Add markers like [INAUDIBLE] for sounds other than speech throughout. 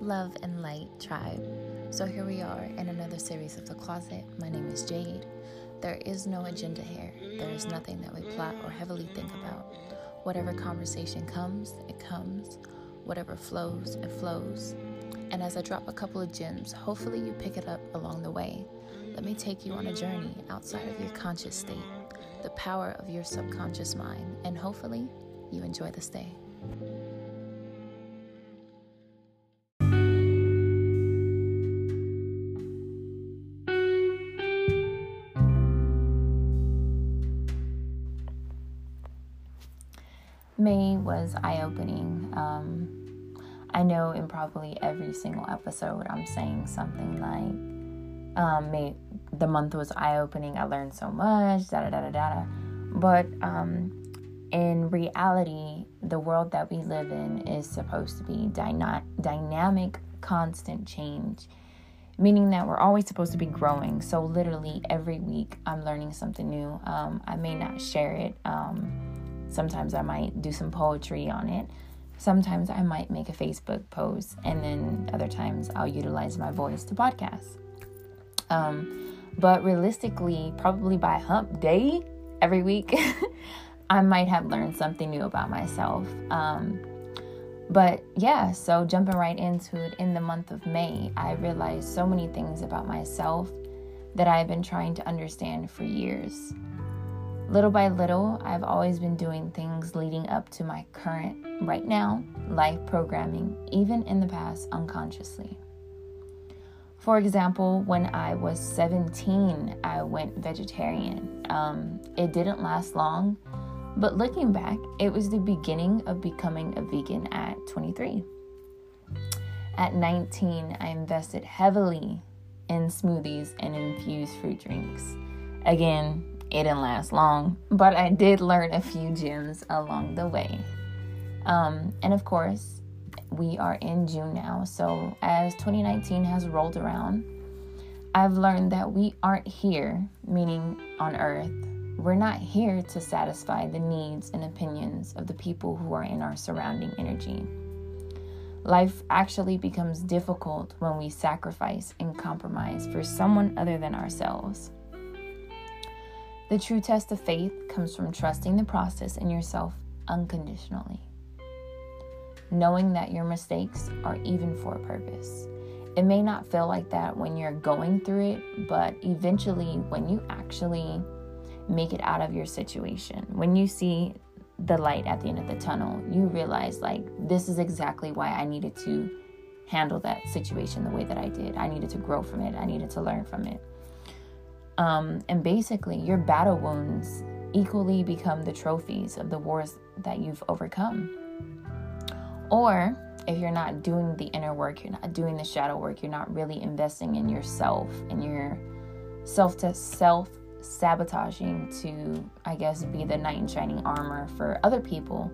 Love and Light Tribe. So here we are in another series of The Closet. My name is Jade. There is no agenda here. There is nothing that we plot or heavily think about. Whatever conversation comes, it comes. Whatever flows, it flows. And as I drop a couple of gems, hopefully you pick it up along the way. Let me take you on a journey outside of your conscious state, the power of your subconscious mind, and hopefully you enjoy the stay. May was eye opening. Um, I know in probably every single episode, I'm saying something like, um, May, the month was eye opening. I learned so much, da da da da da. But um, in reality, the world that we live in is supposed to be dyna- dynamic, constant change, meaning that we're always supposed to be growing. So, literally, every week, I'm learning something new. Um, I may not share it. Um, Sometimes I might do some poetry on it. Sometimes I might make a Facebook post, and then other times I'll utilize my voice to podcast. Um, but realistically, probably by hump day every week, [LAUGHS] I might have learned something new about myself. Um, but yeah, so jumping right into it, in the month of May, I realized so many things about myself that I've been trying to understand for years. Little by little, I've always been doing things leading up to my current, right now, life programming, even in the past unconsciously. For example, when I was 17, I went vegetarian. Um, it didn't last long, but looking back, it was the beginning of becoming a vegan at 23. At 19, I invested heavily in smoothies and infused fruit drinks. Again, it didn't last long, but I did learn a few gems along the way. Um, and of course, we are in June now, so as 2019 has rolled around, I've learned that we aren't here, meaning on earth, we're not here to satisfy the needs and opinions of the people who are in our surrounding energy. Life actually becomes difficult when we sacrifice and compromise for someone other than ourselves. The true test of faith comes from trusting the process in yourself unconditionally. Knowing that your mistakes are even for a purpose. It may not feel like that when you're going through it, but eventually, when you actually make it out of your situation, when you see the light at the end of the tunnel, you realize, like, this is exactly why I needed to handle that situation the way that I did. I needed to grow from it, I needed to learn from it. Um, and basically, your battle wounds equally become the trophies of the wars that you've overcome. Or if you're not doing the inner work, you're not doing the shadow work, you're not really investing in yourself and your self to self sabotaging to, I guess, be the knight in shining armor for other people,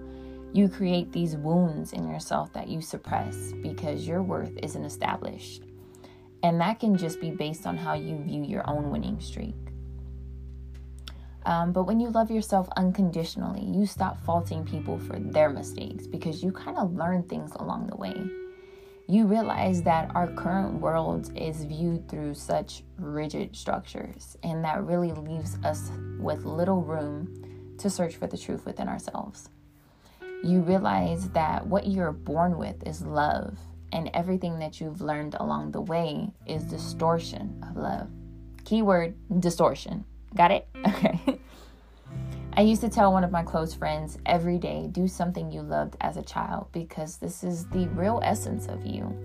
you create these wounds in yourself that you suppress because your worth isn't established. And that can just be based on how you view your own winning streak. Um, but when you love yourself unconditionally, you stop faulting people for their mistakes because you kind of learn things along the way. You realize that our current world is viewed through such rigid structures, and that really leaves us with little room to search for the truth within ourselves. You realize that what you're born with is love and everything that you've learned along the way is distortion of love. Keyword distortion. Got it? [LAUGHS] Okay. I used to tell one of my close friends every day do something you loved as a child because this is the real essence of you.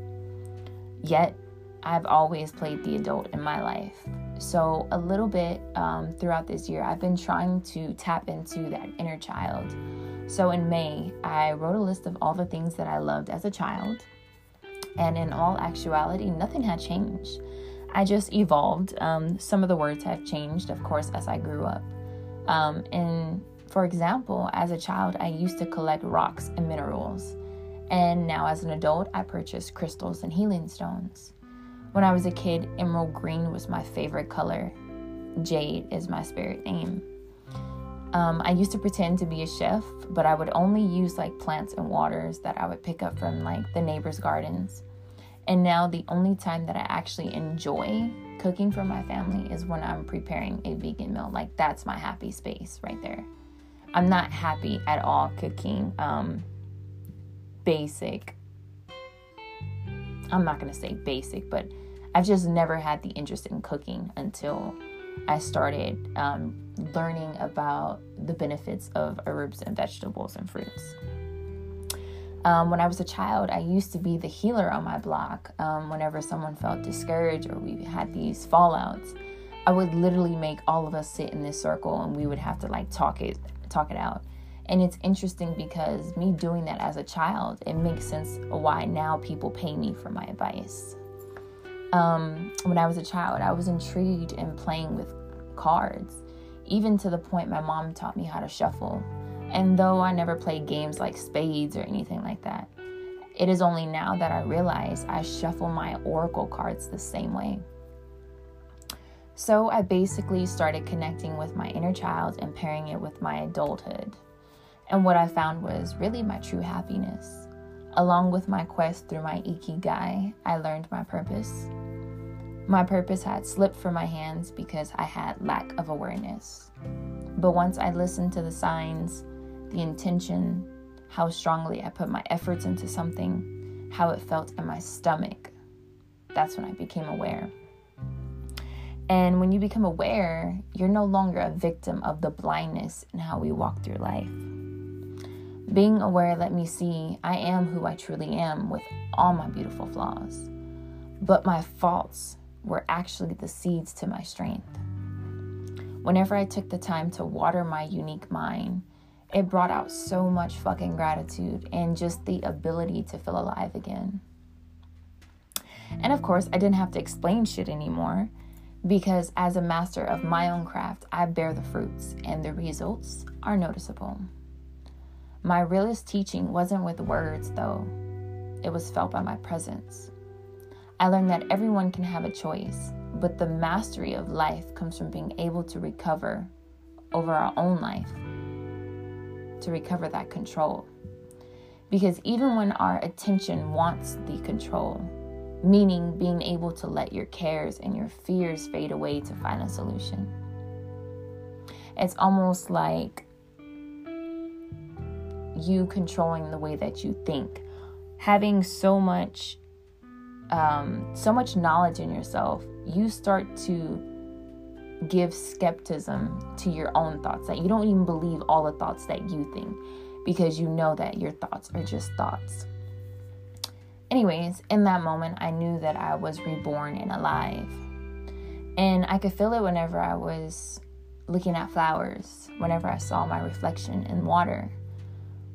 Yet, I've always played the adult in my life. So, a little bit um, throughout this year, I've been trying to tap into that inner child. So, in May, I wrote a list of all the things that I loved as a child and in all actuality, nothing had changed. I just evolved. Um, some of the words have changed, of course, as I grew up. Um, and for example, as a child, I used to collect rocks and minerals. And now, as an adult, I purchase crystals and healing stones. When I was a kid, emerald green was my favorite color. Jade is my spirit name. Um, I used to pretend to be a chef, but I would only use like plants and waters that I would pick up from like the neighbors' gardens. And now the only time that I actually enjoy cooking for my family is when I'm preparing a vegan meal. Like that's my happy space right there. I'm not happy at all cooking um, basic. I'm not going to say basic, but I've just never had the interest in cooking until I started um, learning about the benefits of herbs and vegetables and fruits. Um, when I was a child, I used to be the healer on my block. Um, whenever someone felt discouraged or we had these fallouts, I would literally make all of us sit in this circle and we would have to like talk it talk it out. And it's interesting because me doing that as a child, it makes sense why now people pay me for my advice. Um, when I was a child, I was intrigued in playing with cards, even to the point my mom taught me how to shuffle. And though I never played games like spades or anything like that, it is only now that I realize I shuffle my oracle cards the same way. So I basically started connecting with my inner child and pairing it with my adulthood. And what I found was really my true happiness. Along with my quest through my Ikigai, I learned my purpose. My purpose had slipped from my hands because I had lack of awareness. But once I listened to the signs, the intention, how strongly I put my efforts into something, how it felt in my stomach, that's when I became aware. And when you become aware, you're no longer a victim of the blindness in how we walk through life. Being aware let me see I am who I truly am with all my beautiful flaws. But my faults were actually the seeds to my strength. Whenever I took the time to water my unique mind, it brought out so much fucking gratitude and just the ability to feel alive again. And of course, I didn't have to explain shit anymore because as a master of my own craft, I bear the fruits and the results are noticeable. My realist teaching wasn't with words, though, it was felt by my presence. I learned that everyone can have a choice, but the mastery of life comes from being able to recover over our own life, to recover that control. Because even when our attention wants the control, meaning being able to let your cares and your fears fade away to find a solution. It's almost like you controlling the way that you think, having so much um, so much knowledge in yourself, you start to give skepticism to your own thoughts that you don't even believe all the thoughts that you think because you know that your thoughts are just thoughts. Anyways, in that moment, I knew that I was reborn and alive. And I could feel it whenever I was looking at flowers, whenever I saw my reflection in water,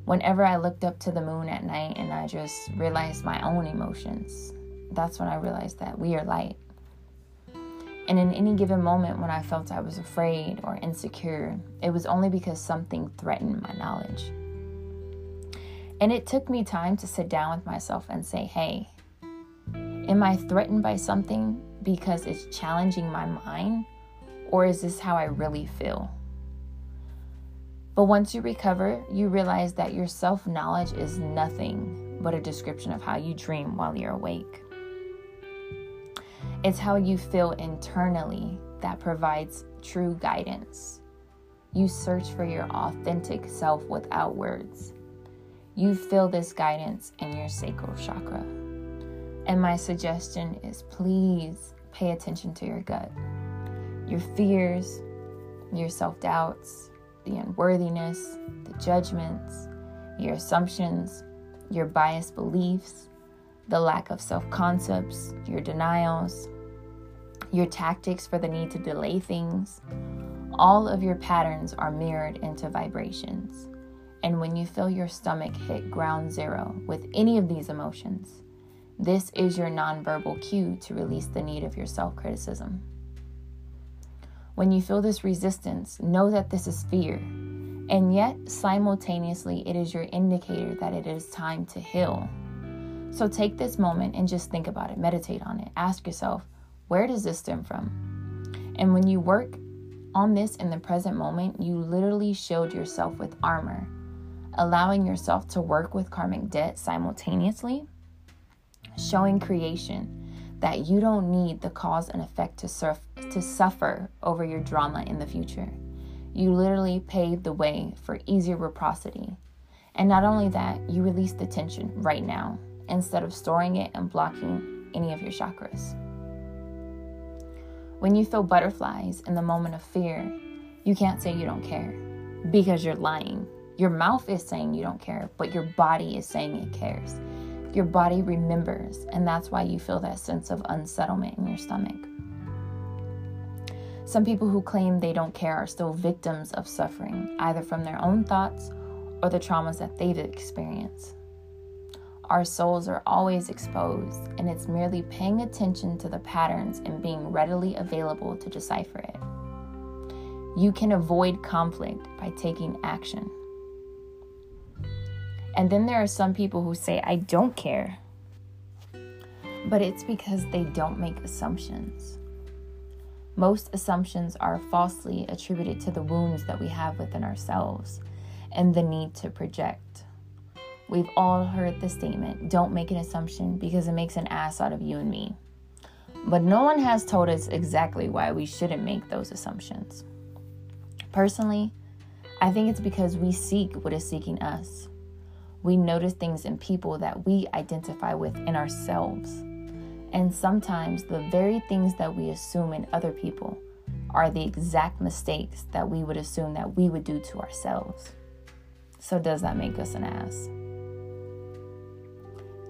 whenever I looked up to the moon at night and I just realized my own emotions. That's when I realized that we are light. And in any given moment when I felt I was afraid or insecure, it was only because something threatened my knowledge. And it took me time to sit down with myself and say, hey, am I threatened by something because it's challenging my mind? Or is this how I really feel? But once you recover, you realize that your self knowledge is nothing but a description of how you dream while you're awake. It's how you feel internally that provides true guidance. You search for your authentic self without words you feel this guidance in your sacral chakra. And my suggestion is please pay attention to your gut. Your fears, your self doubts, the unworthiness, the judgments, your assumptions, your biased beliefs, the lack of self concepts, your denials, your tactics for the need to delay things. All of your patterns are mirrored into vibrations. And when you feel your stomach hit ground zero with any of these emotions, this is your nonverbal cue to release the need of your self criticism. When you feel this resistance, know that this is fear, and yet simultaneously, it is your indicator that it is time to heal. So take this moment and just think about it, meditate on it. Ask yourself, where does this stem from? And when you work on this in the present moment, you literally shield yourself with armor allowing yourself to work with karmic debt simultaneously showing creation that you don't need the cause and effect to, surf, to suffer over your drama in the future. You literally pave the way for easier reciprocity. And not only that, you release the tension right now instead of storing it and blocking any of your chakras. When you feel butterflies in the moment of fear, you can't say you don't care because you're lying. Your mouth is saying you don't care, but your body is saying it cares. Your body remembers, and that's why you feel that sense of unsettlement in your stomach. Some people who claim they don't care are still victims of suffering, either from their own thoughts or the traumas that they've experienced. Our souls are always exposed, and it's merely paying attention to the patterns and being readily available to decipher it. You can avoid conflict by taking action. And then there are some people who say, I don't care. But it's because they don't make assumptions. Most assumptions are falsely attributed to the wounds that we have within ourselves and the need to project. We've all heard the statement don't make an assumption because it makes an ass out of you and me. But no one has told us exactly why we shouldn't make those assumptions. Personally, I think it's because we seek what is seeking us. We notice things in people that we identify with in ourselves. And sometimes the very things that we assume in other people are the exact mistakes that we would assume that we would do to ourselves. So, does that make us an ass?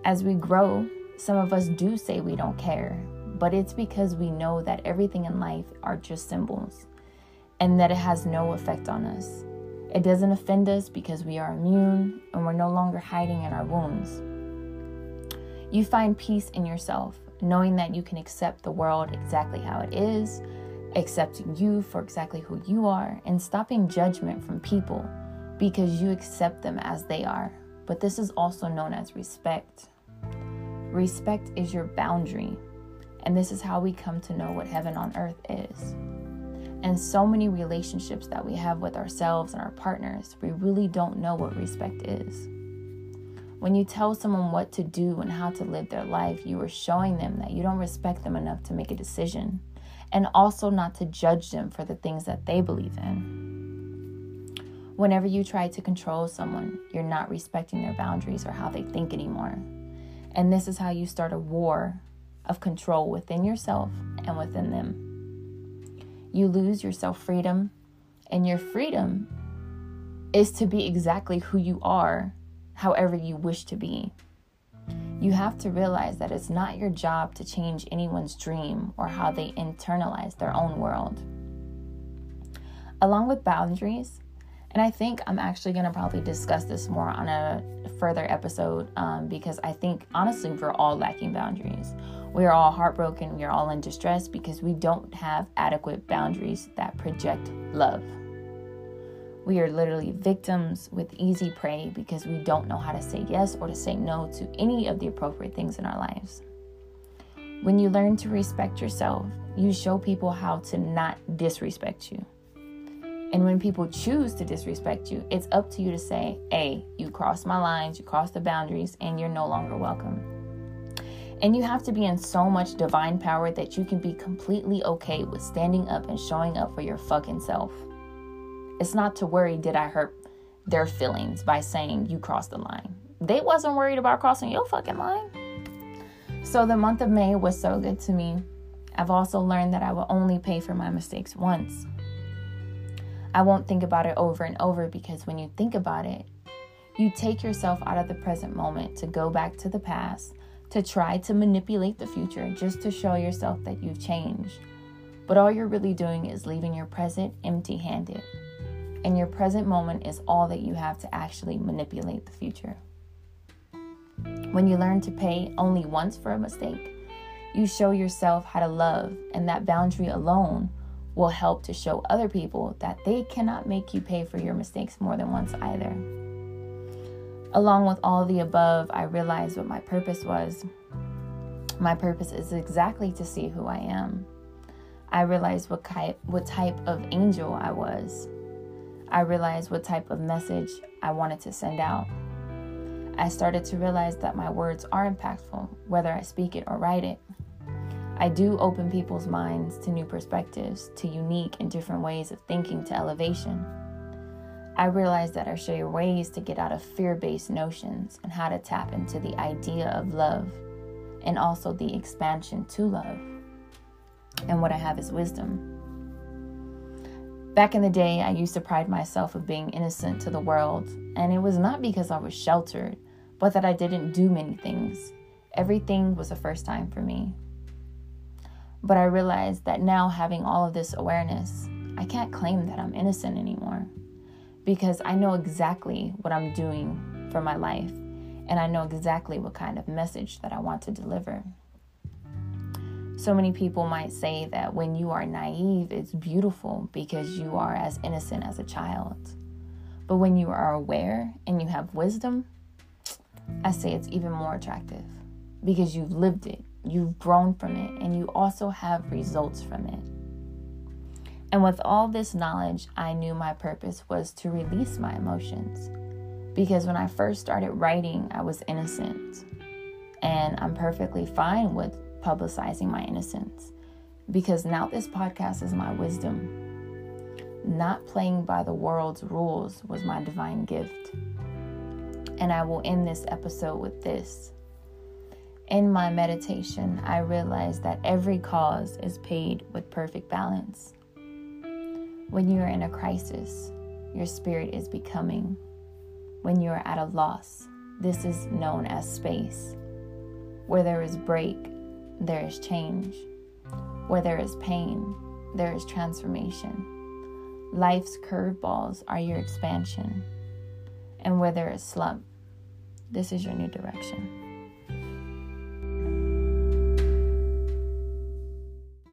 As we grow, some of us do say we don't care, but it's because we know that everything in life are just symbols and that it has no effect on us. It doesn't offend us because we are immune and we're no longer hiding in our wounds. You find peace in yourself, knowing that you can accept the world exactly how it is, accepting you for exactly who you are, and stopping judgment from people because you accept them as they are. But this is also known as respect. Respect is your boundary, and this is how we come to know what heaven on earth is. And so many relationships that we have with ourselves and our partners, we really don't know what respect is. When you tell someone what to do and how to live their life, you are showing them that you don't respect them enough to make a decision, and also not to judge them for the things that they believe in. Whenever you try to control someone, you're not respecting their boundaries or how they think anymore. And this is how you start a war of control within yourself and within them you lose your self freedom. And your freedom is to be exactly who you are, however you wish to be. You have to realize that it's not your job to change anyone's dream or how they internalize their own world. Along with boundaries, and I think I'm actually going to probably discuss this more on a further episode um, because I think honestly we're all lacking boundaries. We are all heartbroken, we are all in distress because we don't have adequate boundaries that project love. We are literally victims with easy prey because we don't know how to say yes or to say no to any of the appropriate things in our lives. When you learn to respect yourself, you show people how to not disrespect you. And when people choose to disrespect you, it's up to you to say, hey, you crossed my lines, you crossed the boundaries, and you're no longer welcome. And you have to be in so much divine power that you can be completely okay with standing up and showing up for your fucking self. It's not to worry, did I hurt their feelings by saying you crossed the line? They wasn't worried about crossing your fucking line. So the month of May was so good to me. I've also learned that I will only pay for my mistakes once. I won't think about it over and over because when you think about it, you take yourself out of the present moment to go back to the past to try to manipulate the future just to show yourself that you've changed. But all you're really doing is leaving your present empty handed. And your present moment is all that you have to actually manipulate the future. When you learn to pay only once for a mistake, you show yourself how to love, and that boundary alone will help to show other people that they cannot make you pay for your mistakes more than once either. Along with all the above, I realized what my purpose was. My purpose is exactly to see who I am. I realized what type, what type of angel I was. I realized what type of message I wanted to send out. I started to realize that my words are impactful, whether I speak it or write it. I do open people's minds to new perspectives, to unique and different ways of thinking, to elevation. I realize that I share ways to get out of fear based notions and how to tap into the idea of love and also the expansion to love. And what I have is wisdom. Back in the day, I used to pride myself of being innocent to the world, and it was not because I was sheltered, but that I didn't do many things. Everything was a first time for me. But I realized that now, having all of this awareness, I can't claim that I'm innocent anymore because I know exactly what I'm doing for my life and I know exactly what kind of message that I want to deliver. So many people might say that when you are naive, it's beautiful because you are as innocent as a child. But when you are aware and you have wisdom, I say it's even more attractive because you've lived it, you've grown from it, and you also have results from it. And with all this knowledge, I knew my purpose was to release my emotions. Because when I first started writing, I was innocent. And I'm perfectly fine with publicizing my innocence. Because now this podcast is my wisdom. Not playing by the world's rules was my divine gift. And I will end this episode with this. In my meditation, I realized that every cause is paid with perfect balance. When you are in a crisis, your spirit is becoming. When you are at a loss, this is known as space. Where there is break, there is change. Where there is pain, there is transformation. Life's curveballs are your expansion. And where there is slump, this is your new direction.